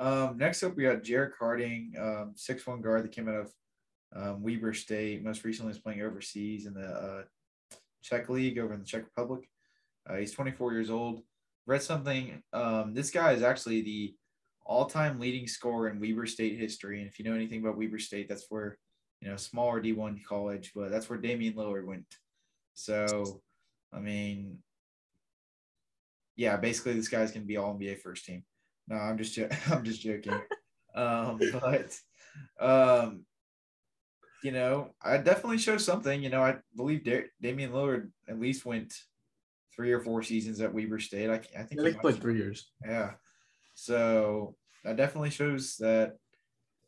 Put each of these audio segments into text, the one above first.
Um, next up, we got Jerrick Harding, um, six one guard that came out of um, Weber State. Most recently, is playing overseas in the uh, Czech League over in the Czech Republic. Uh, he's 24 years old. Read something. Um, this guy is actually the all-time leading scorer in Weber State history. And if you know anything about Weber State, that's where you know smaller D1 college, but that's where Damian Lillard went. So, I mean, yeah, basically this guy's gonna be all NBA first team. No, I'm just jo- I'm just joking. um, but um, you know, I definitely show something. You know, I believe da- Damian Lillard at least went three or four seasons at Weber State. I, I think Yeah, they played three years. yeah. So that definitely shows that,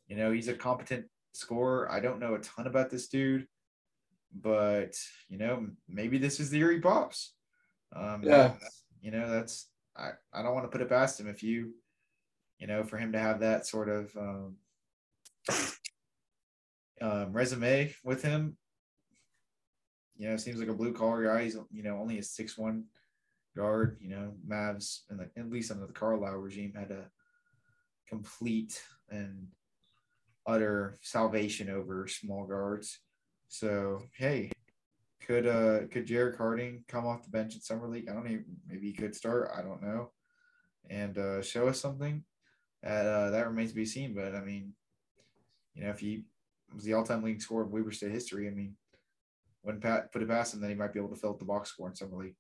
you know, he's a competent scorer. I don't know a ton about this dude, but, you know, maybe this is the year he pops. Um, Yeah. You know, that's, I, I don't want to put it past him if you, you know, for him to have that sort of um, um, resume with him. You know, seems like a blue collar guy. He's, you know, only a six one guard. You know, Mavs and the, at least under the Carlisle regime had a complete and utter salvation over small guards. So hey, could uh could Jerrick Harding come off the bench in summer league? I don't even maybe he could start. I don't know, and uh, show us something. That uh, that remains to be seen. But I mean, you know, if he was the all-time leading scorer of Weber State history, I mean, when Pat put it past him, then he might be able to fill up the box score in summer league.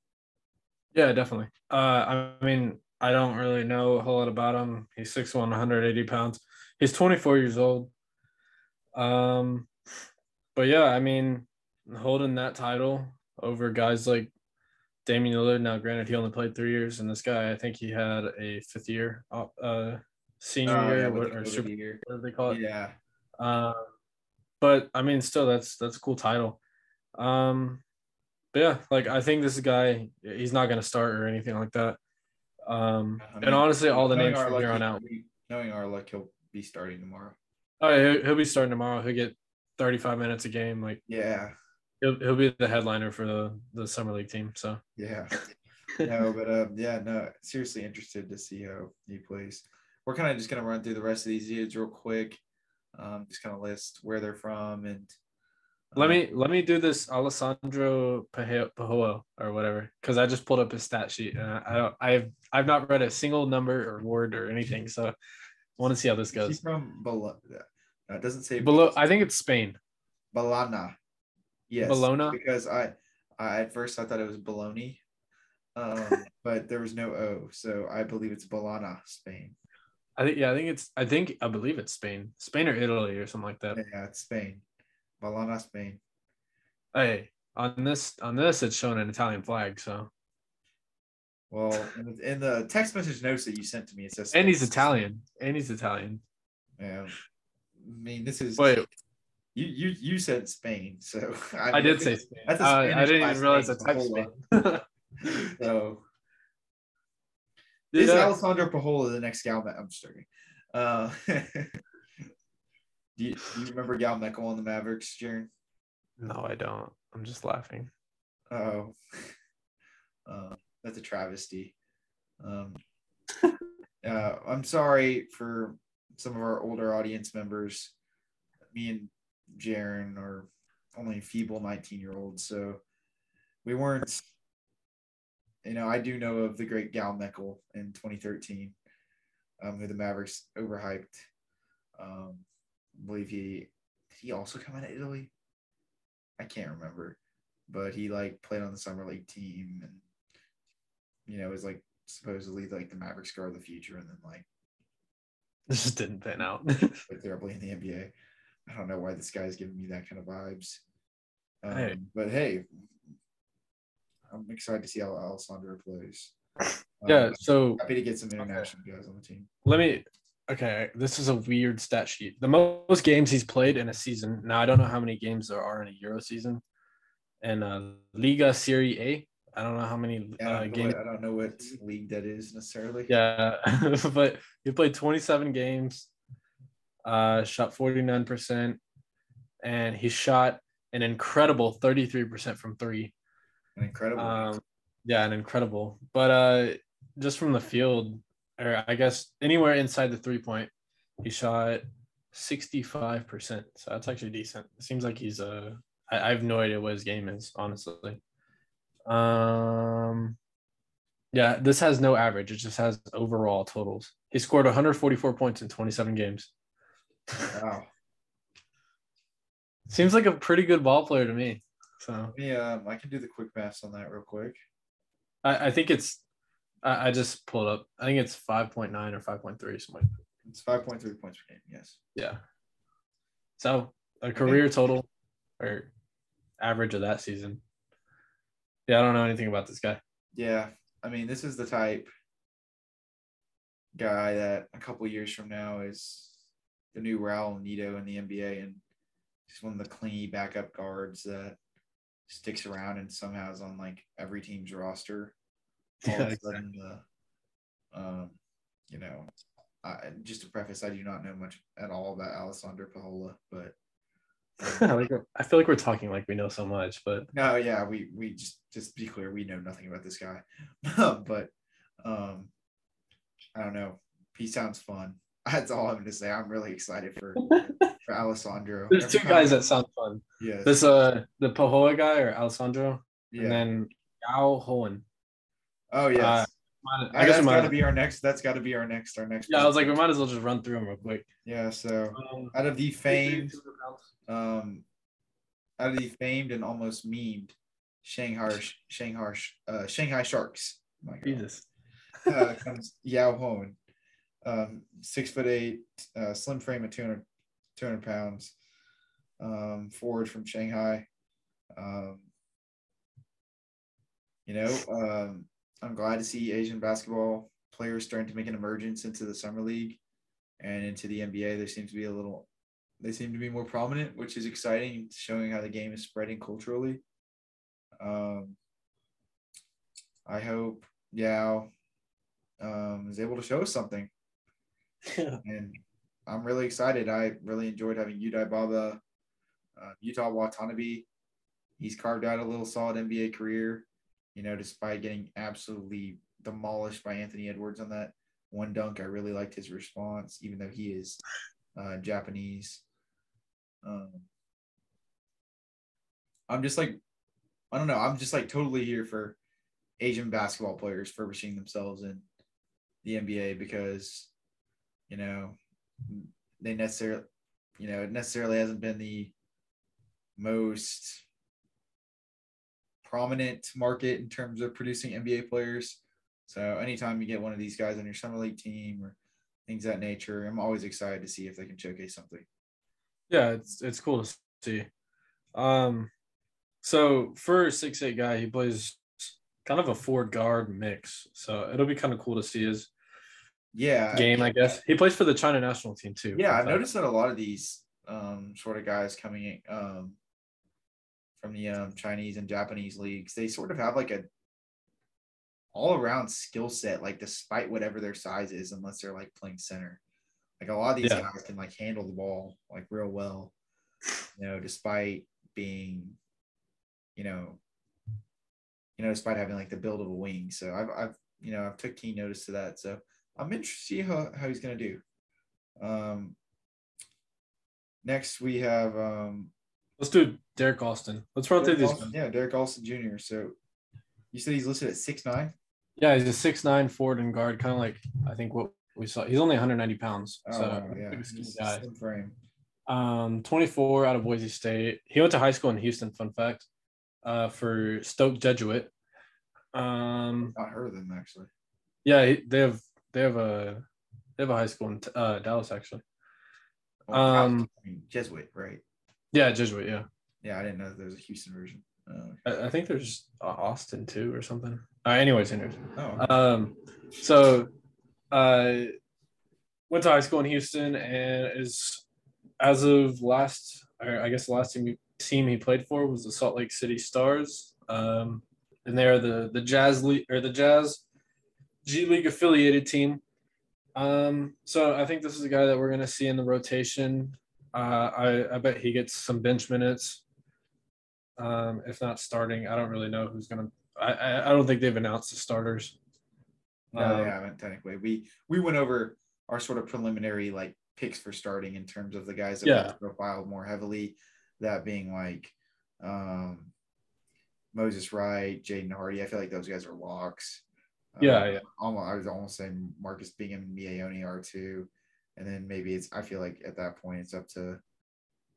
Yeah, definitely. Uh, I mean, I don't really know a whole lot about him. He's 6'1", 180 pounds. He's 24 years old. Um, but yeah, I mean, holding that title over guys like Damian Lillard. Now, granted, he only played three years, and this guy, I think he had a fifth year, uh, senior Oh, year, yeah, what, or super, year. whatever they call it. Yeah, Uh, but I mean, still, that's that's a cool title. Um, but yeah, like I think this guy, he's not gonna start or anything like that. Um, I mean, and honestly, all the names from here on out. Knowing our luck, he'll be starting tomorrow. Oh, yeah, he'll, he'll be starting tomorrow. He'll get 35 minutes a game. Like Yeah, he'll, he'll be the headliner for the the summer league team. So yeah. no, but um, yeah, no. Seriously interested to see how he plays. We're kind of just gonna run through the rest of these dudes real quick. Um, just kind of list where they're from and. let um, me let me do this Alessandro Pajoa or whatever because I just pulled up his stat sheet and I, I don't I've I've not read a single number or word or anything. So I want to see how this goes. from Bologna? No, it doesn't say Below, I think it's Spain. Bologna. Yes. Bologna? Because I, I at first I thought it was Bologna, um, but there was no O, so I believe it's Bologna, Spain. I think yeah, I think it's I think I believe it's Spain, Spain or Italy or something like that. Yeah, it's Spain. Bologna, Spain. Hey, on this on this it's showing an Italian flag. So Well, in the, text message notes that you sent to me, it says and he's Italian, and he's Italian. Yeah. I mean, this is Wait, you you you said Spain, so I did say Spain. That's a Spanish Uh, I didn't even realize I typed. Spain. So is Yeah. Alessandro Pajola the next Gal? I'm just joking. Uh, do, you, do you remember Gal Mekel on the Mavericks, Jaren? No, I don't. I'm just laughing. Oh, uh, that's a travesty. Um, uh, I'm sorry for some of our older audience members. Me and Jaren are only feeble 19 year olds, so we weren't. You know, I do know of the great Gal Mekel in 2013, um, who the Mavericks overhyped. Um, I believe he did he also come out of Italy? I can't remember but he like played on the summer league team and you know was like supposedly like the Mavericks guard of the future and then like This just didn't pan out. played terribly in the NBA. I don't know why this guy's giving me that kind of vibes. Um, Hey. But hey, I'm excited to see how Alessandro plays. yeah. Um, So happy to get some international guys on the team. let me. Okay, this is a weird stat sheet. The most games he's played in a season. Now I don't know how many games there are in a Euro season, and uh, Liga Serie A. I don't know how many Yeah, uh, games. what, I don't know what league that is necessarily. Yeah, but he played 27 games, uh, shot 49%, and he shot an incredible 33% from three. An incredible. Um, yeah, an incredible. But uh, just from the field, or I guess anywhere inside the three point, he shot 65%. So that's actually decent. It seems like he's a. I, I have no idea what his game is, honestly. Um, yeah, this has no average. It just has overall totals. He scored 144 points in 27 games. Wow. Seems like a pretty good ball player to me. So Yeah, um, I can do the quick maths on that real quick. I, I think it's. I, I just pulled up. I think it's 5.9 or 5.3, something. It's 5.3 points per game. Yes. Yeah. So a career total or average of that season. Yeah, I don't know anything about this guy. Yeah. I mean, this is the type guy that a couple years from now is the new Raul Neto in the NBA and he's one of the clingy backup guards that sticks around and somehow is on like every team's roster. All Yeah, of a sudden, the, um, you know, I, just to preface, I do not know much at all about Alessandro Pajola, but Like, I feel like we're talking like we know so much, but No, yeah, we we just just be clear, we know nothing about this guy, but um, I don't know. He sounds fun. That's all I'm gonna say. I'm really excited for for Alessandro. there's Every two guys that sound fun. Yeah. This uh the Pahoa guy or Alessandro, yeah. and then Yao Hoen. oh yes. uh, I I guess that's got to be our next. That's got to be our next. Our next. Yeah, I was like, we might as well just run through them real quick. Yeah. So Um, out of the famed, um, out of the famed and almost memed Shanghai Shanghai uh, Shanghai Sharks. My God. Jesus. uh, comes Yao Hon, um, six foot eight, uh, slim frame at 200, 200 pounds, um, forward from Shanghai. Um, you know, um, I'm glad to see Asian basketball players starting to make an emergence into the summer league and into the NBA. There seems to be a little, they seem to be more prominent, which is exciting, showing how the game is spreading culturally. Um, I hope Yao um, is able to show us something. And I'm really excited. I really enjoyed having Yudai Baba, uh, Yuta Watanabe. He's carved out a little solid NBA career, you know, despite getting absolutely demolished by Anthony Edwards on that one dunk. I really liked his response, even though he is uh, Japanese. Um, I'm just like, I don't know. I'm just like totally here for Asian basketball players furbishing themselves in the NBA because, you know, they necessarily, you know, it necessarily hasn't been the most prominent market in terms of producing NBA players. So anytime you get one of these guys on your summer league team or things that nature, I'm always excited to see if they can showcase something. Yeah, it's it's cool to see. Um, so for a six eight guy, he plays kind of a forward guard mix. So it'll be kind of cool to see his Yeah, game, I guess. He plays for the China national team too. Yeah, I've noticed that a lot of these um, sort of guys coming in um, from the um, Chinese and Japanese leagues, they sort of have like a all around skill set, like despite whatever their size is, unless they're like playing center. Like a lot of these Yeah. guys can like handle the ball like real well, you know, despite being, you know, you know, despite having like the build of a wing. So I've, I've, you know, I've took keen notice to that. So I'm interested to see how, how he's gonna do. Um, next we have um, Let's do Derrick Alston. Let's run through Derek these. Yeah, Derrick Alston Jr. So you said he's listed at six nine. Yeah, he's a six nine forward and guard, kind of like I think what we saw. He's only 190 pounds, Oh so yeah, he's guy. frame. Um, 24 out of Boise State. He went to high school in Houston. Fun fact, uh, for Strake Jesuit. Um, Not heard of them actually. yeah, they have they have a they have a high school in uh, Dallas actually. Um, I mean, Jesuit, right? Yeah, Jesuit. Yeah, Yeah, I didn't know there was a Houston version. Uh, I, I think there's uh, Austin too or something. Uh, anyways, anyways. oh, Um, so, uh, went to high school in Houston and is, as of last, or I guess the last team, team he played for was the Salt Lake City Stars. Um, and they're the the Jazz League or the Jazz G League affiliated team. Um, so I think this is a guy that we're gonna see in the rotation. Uh, I I bet he gets some bench minutes. Um, if not starting, I don't really know who's gonna. I I, I don't think they've announced the starters. No, Um, they haven't technically. We we went over our sort of preliminary like picks for starting in terms of the guys that Yeah. we profiled more heavily. That being like um, Moses Wright, Jaden Hardy. I feel like those guys are locks. Yeah, Uh, yeah. Almost, I was almost saying Marcus Bingham and Miaoni are two, and then maybe it's. I feel like at that point it's up to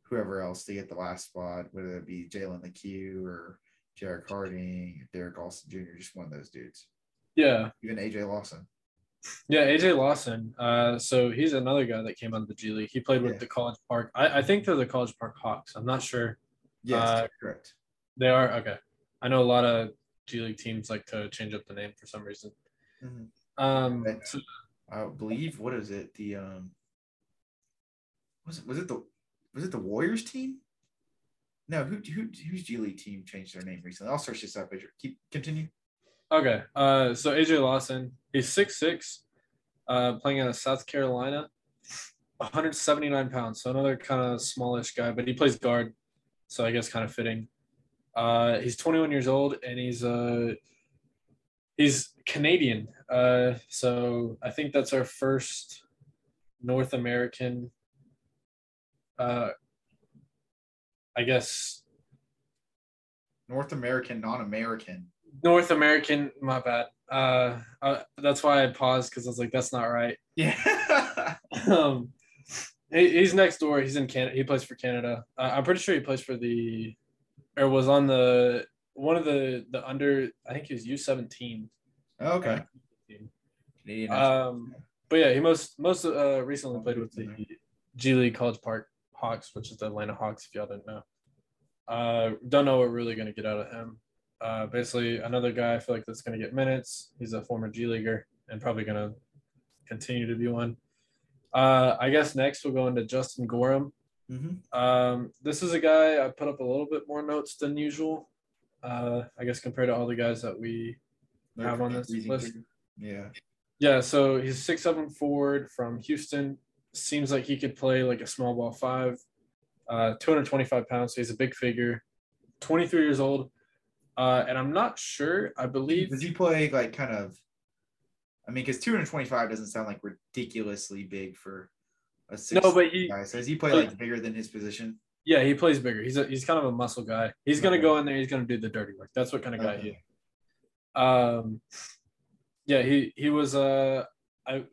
whoever else to get the last spot, whether it be Jalen Lecque or Jerrick Harding, Derrick Alston Jr., just one of those dudes. Yeah, Even AJ Lawson. yeah. AJ Lawson. Uh, so he's another guy that came out of the G League. He played with Yeah. the College Park. I, I think they're the College Park Hawks. I'm not sure. Yes, Uh, correct. They are okay. I know a lot of G League teams like to change up the name for some reason. Mhm. Um, so- I believe what is it? The um was it was it the was it the Warriors team? No, who who whose G League team changed their name recently? I'll search this up you keep continue. okay. Uh, so AJ Lawson, he's six six, uh, playing out of South Carolina, 179 pounds. So another kind of smallish guy, but he plays guard, so I guess kind of fitting. Uh, he's 21 years old and he's uh he's Canadian. Uh, so I think that's our first North American. Uh, I guess North American, non-American. North American. My bad. Uh, uh that's why I paused because I was like, that's not right. Yeah. um, he, he's next door. He's in Canada. He plays for Canada. Uh, I'm pretty sure he plays for the, or was on the one of the the under. I think he was U17. okay. Canadian. Um, but yeah, he most most uh recently played with the G League College Park Hawks, which is the Atlanta Hawks. If y'all didn't know, uh, don't know what we're really gonna get out of him. Uh, basically another guy I feel like that's gonna get minutes. He's a former G leaguer and probably gonna continue to be one. Uh, I guess next we'll go into Justin Gorham. Mhm. Um, this is a guy I put up a little bit more notes than usual. Uh, I guess compared to all the guys that we have on this list. too. Yeah. Yeah, so he's six seven forward from Houston. Seems like he could play like a small ball five. Uh, 225 pounds, so he's a big figure. 23 years old. Uh, and I'm not sure. I believe Does he play like kind of? I mean, because 225 doesn't sound like ridiculously big for a six. no, but he guy. So does he play like bigger than his position? yeah, he plays bigger. He's a, he's kind of a muscle guy. He's gonna Okay. go in there, he's gonna do the dirty work. That's what kind of guy he is. Um yeah, he he was uh I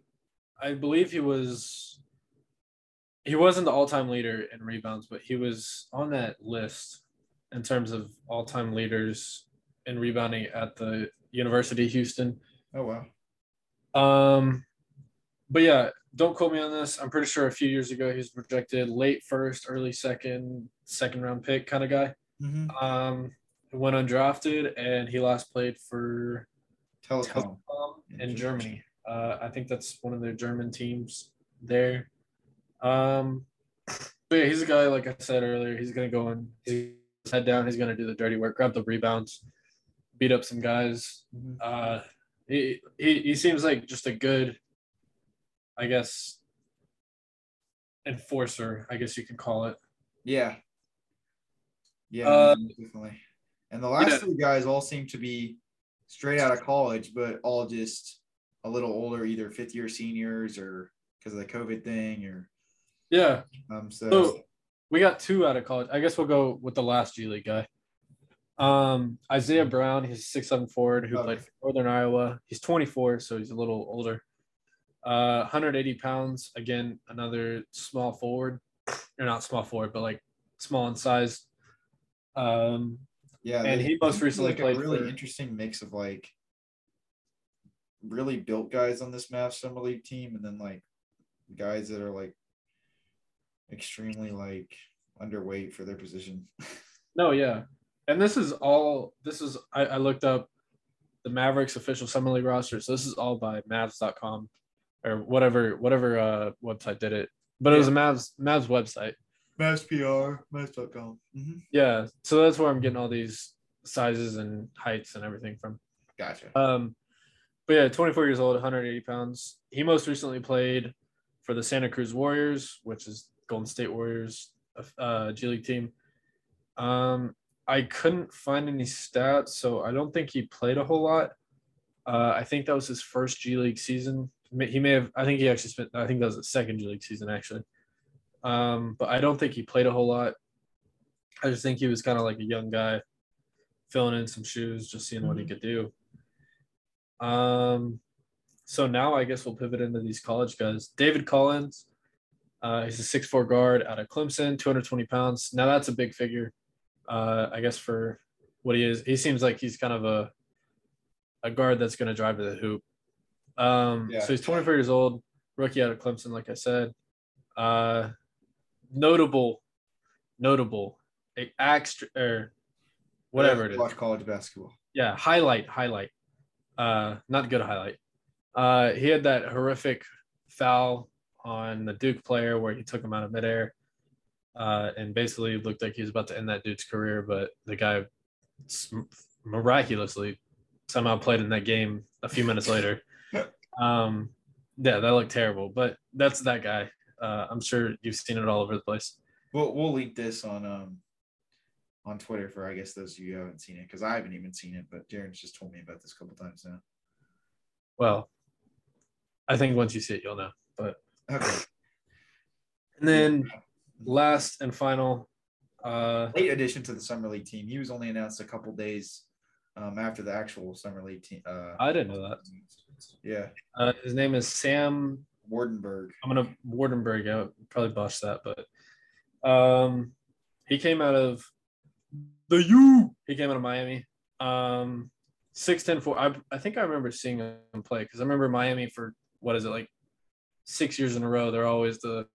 I believe he was he wasn't the all-time leader in rebounds, but he was on that list in terms of all-time leaders in rebounding at the University of Houston. Oh wow. Um but yeah, don't quote me on this. I'm pretty sure a few years ago he was projected late first, early second, second round pick kind of guy. Mm-hmm. Um went undrafted and he last played for Telecom. Telekom In in Germany. Germany. Uh, I think that's one of their German teams there. Um, but yeah, he's a guy like I said earlier. He's gonna go in, he's head down. He's gonna do the dirty work, grab the rebounds, beat up some guys. Mhm. Uh, he he, he seems like just a good, I guess, enforcer. I guess you can call it. Yeah. Yeah, Uh, definitely. And the last yeah. three guys all seem to be straight out of college, but all just a little older, either fifth year seniors or because of the COVID thing, or Yeah. um. So, So we got two out of college. I guess we'll go with the last G League guy. Um, Isaiah Brown, he's a six seven forward who Okay. played for Northern Iowa. He's 24, so he's a little older. Uh, 180 pounds. Again, another small forward, or not small forward, but like small in size. Um, yeah, and they- he most recently like a played really for- interesting mix of like really built guys on this Mavs summer league team, and then like guys that are like extremely like underweight for their position. no, yeah, and this is all. This is I, I looked up the Mavericks official summer league roster. So this is all by Mavs.com or whatever whatever uh website did it. But it was a Mavs Mavs website. Mavs PR, Mavs.com. Mm-hmm. Yeah, so that's where I'm getting all these sizes and heights and everything from. Gotcha. Um, but yeah, 24 years old, 180 pounds. He most recently played for the Santa Cruz Warriors, which is Golden State Warriors, uh, G League team. Um, I couldn't find any stats, so I don't think he played a whole lot. Uh, I think that was his first G League season. He may have. I think he actually spent. I think that was the second G League season actually. Um, but I don't think he played a whole lot. I just think he was kind of like a young guy, filling in some shoes, just seeing what he could do. Um, so now I guess we'll pivot into these college guys. David Collins, uh, he's a six four guard out of Clemson, 220 pounds. Now that's a big figure, uh, I guess for what he is. He seems like he's kind of a a guard that's going to drive to the hoop. Um, yeah. So he's 24 years old, rookie out of Clemson, like I said. Uh, notable, notable, extra or whatever it is. Watch college basketball. Yeah, highlight, highlight. Uh, not good highlight. Uh, he had that horrific foul on the Duke player where he took him out of midair. Uh, and basically looked like he was about to end that dude's career, but the guy miraculously somehow played in that game a few minutes later. Um, yeah, that looked terrible, but that's that guy. Uh, I'm sure you've seen it all over the place. We'll we'll link this on um on Twitter for I guess those of you who haven't seen it because I haven't even seen it, but Jaren's just told me about this a couple times now. Well, I think once you see it, you'll know. But okay. And then last and final, uh, late addition to the summer league team. He was only announced a couple days um, after the actual summer league team. Uh, I didn't know that. Yeah. Uh, his name is Sam Waardenburg. I'm gonna Waardenburg. I probably botched that, but um, he came out of the U. He came out of Miami. Um, six ten four. I I think I remember seeing him play because I remember Miami for what is it like six years in a row. They're always the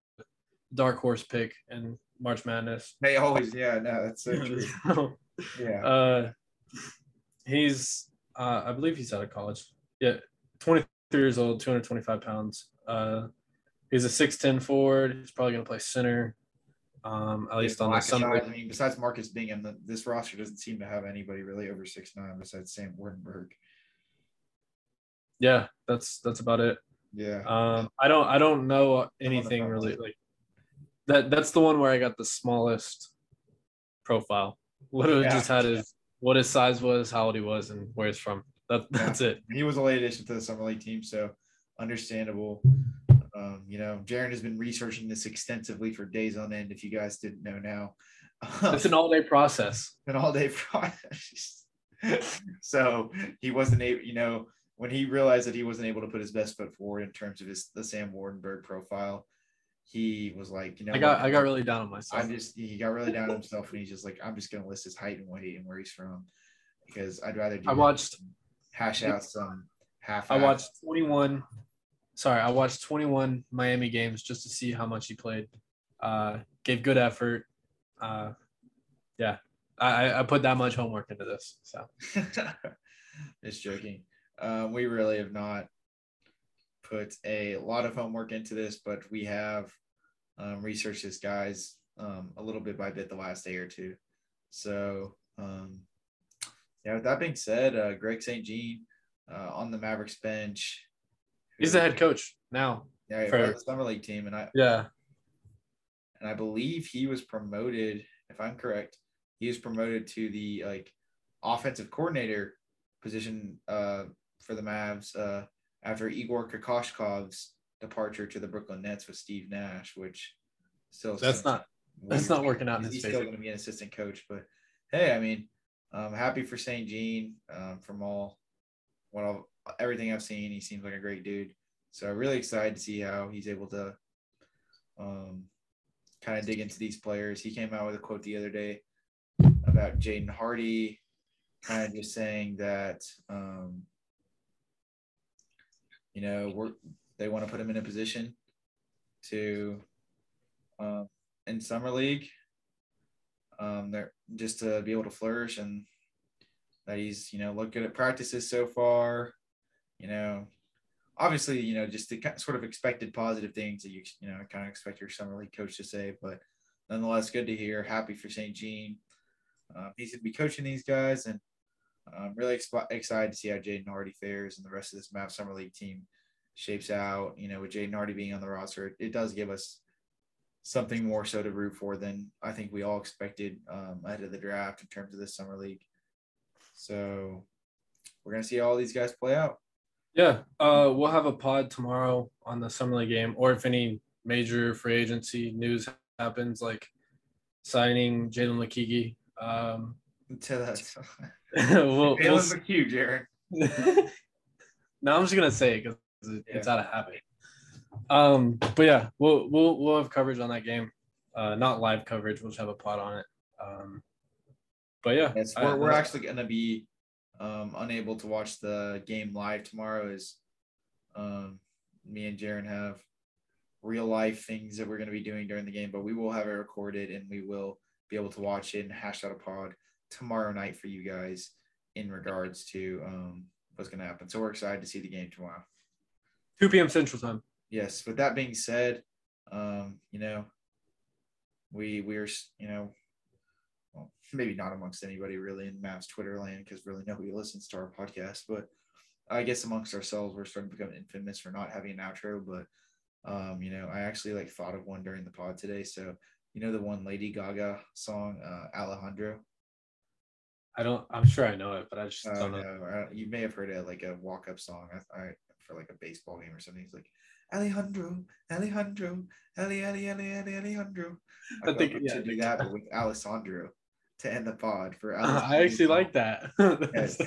dark horse pick in March Madness. They always, yeah, no, that's so true. yeah. Uh, he's, uh, I believe he's out of college. Yeah, 23 years old, 225 pounds. Uh, he's a 6'10 forward. He's probably going to play center. Um, at least on the summer. I mean, besides Marcus Bingham, the, this roster doesn't seem to have anybody really over six nine besides Sam Waardenburg. Yeah, that's that's about it. Yeah. Um, I don't I don't know anything really like that. That's the one where I got the smallest profile. Literally yeah. just had his what his size was, how old he was, and where he's from. That, that's yeah. it. He was a late addition to the summer league team, so understandable. Um, you know, Jaren has been researching this extensively for days on end. If you guys didn't know now, it's an all day process. An all day process. so he wasn't able, you know, when he realized that he wasn't able to put his best foot forward in terms of his the Sam Waardenburg profile, he was like, you know, I got I got really down on myself. I just he got really down on himself, and he's just like, I'm just gonna list his height and weight and where he's from, because I'd rather. I watched hash out some half. I watched 21. Sorry, I watched 21 Miami games just to see how much he played. Uh, gave good effort. Uh, yeah, I, I put that much homework into this. So, just joking. Um, we really have not put a lot of homework into this, but we have um, researched this guys um, a little bit by bit the last day or two. So, um, yeah, with that being said, uh, Greg St. Jean uh, on the Mavericks bench. He's the head coach now. Yeah, for the summer league team, and I yeah, and I believe he was promoted. If I'm correct, he was promoted to the like offensive coordinator position uh, for the Mavs uh, after Igor Kokoshkov's departure to the Brooklyn Nets with Steve Nash, which still that's not that's not working out. He's still going to be an assistant coach, but hey, I mean, I'm happy for St. Jean um, from all what I'll, everything I've seen. He seems like a great dude, so I'm really excited to see how he's able to um, kind of dig into these players. He came out with a quote the other day about Jaden Hardy, kind of just saying that. Um, you know, we're, they want to put him in a position to um, in summer league. Um, they're just to be able to flourish and that he's you know looked good at practices so far. You know, obviously you know just the sort of expected positive things that you you know kind of expect your summer league coach to say, but nonetheless good to hear. Happy for St. Jean. Um, he's going to be coaching these guys, and I'm really exp- excited to see how Jaden Hardy fares and the rest of this Mav Summer League team shapes out. You know, with Jaden Hardy being on the roster, it, it, does give us something more so to root for than I think we all expected um, ahead of the draft in terms of the Summer League. So we're gonna see all these guys play out. Yeah, uh, we'll have a pod tomorrow on the summer league game, or if any major free agency news happens, like signing Jalen Lakigi. Um, To that. we'll, we'll Jalen McHugh, Jaren. no, I'm just gonna say it because it's out of habit. Um, but yeah, we'll we'll we'll have coverage on that game. Uh, not live coverage. We'll just have a pod on it. Um, but yeah, Yes, we're, we're actually gonna be um, unable to watch the game live tomorrow. As um, me and Jaren have real life things that we're gonna be doing during the game, but we will have it recorded and we will be able to watch it and hash out a pod tomorrow night for you guys in regards to um, what's gonna happen. So we're excited to see the game tomorrow. 2 p.m. Central Time. Yes with that being said um you know we we're you know well maybe not amongst anybody really in Mavs twitter land because really nobody listens to our podcast but i guess amongst ourselves we're starting to become infamous for not having an outro but um you know i actually like thought of one during the pod today so you know the one lady gaga song uh alejandro I don't. I'm sure I know it, but I just uh, don't know. no, uh, you may have heard it like a walk-up song I, I, for like a baseball game or something. He's like, Alejandro, Alejandro, Ali, Ali, Ali, Ali, Alejandro. I, I think- yeah, should do that, but with Alessandro to end the pod for uh, I actually like that. Yes.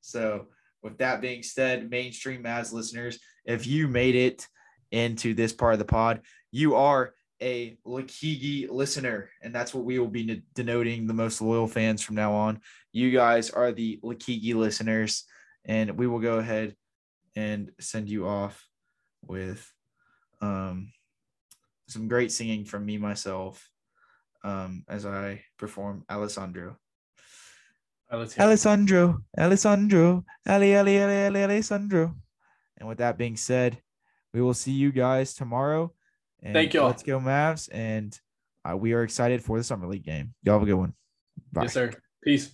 So, with that being said, mainstream Mavs listeners, if you made it into this part of the pod, you are a Lakigi listener, and that's what we will be denoting the most loyal fans from now on. You guys are the Lakigi listeners, and we will go ahead and send you off with um, some great singing from me myself um, as I perform Alessandro. All right, let's hear it. Alessandro, Alessandro, Ali, Ali, Ali, Ali, Alessandro. And with that being said, we will see you guys tomorrow. And Thank y'all. Let's go, Mavs. And uh, we are excited for the Summer League game. Y'all have a good one. Bye. Yes, sir. Peace.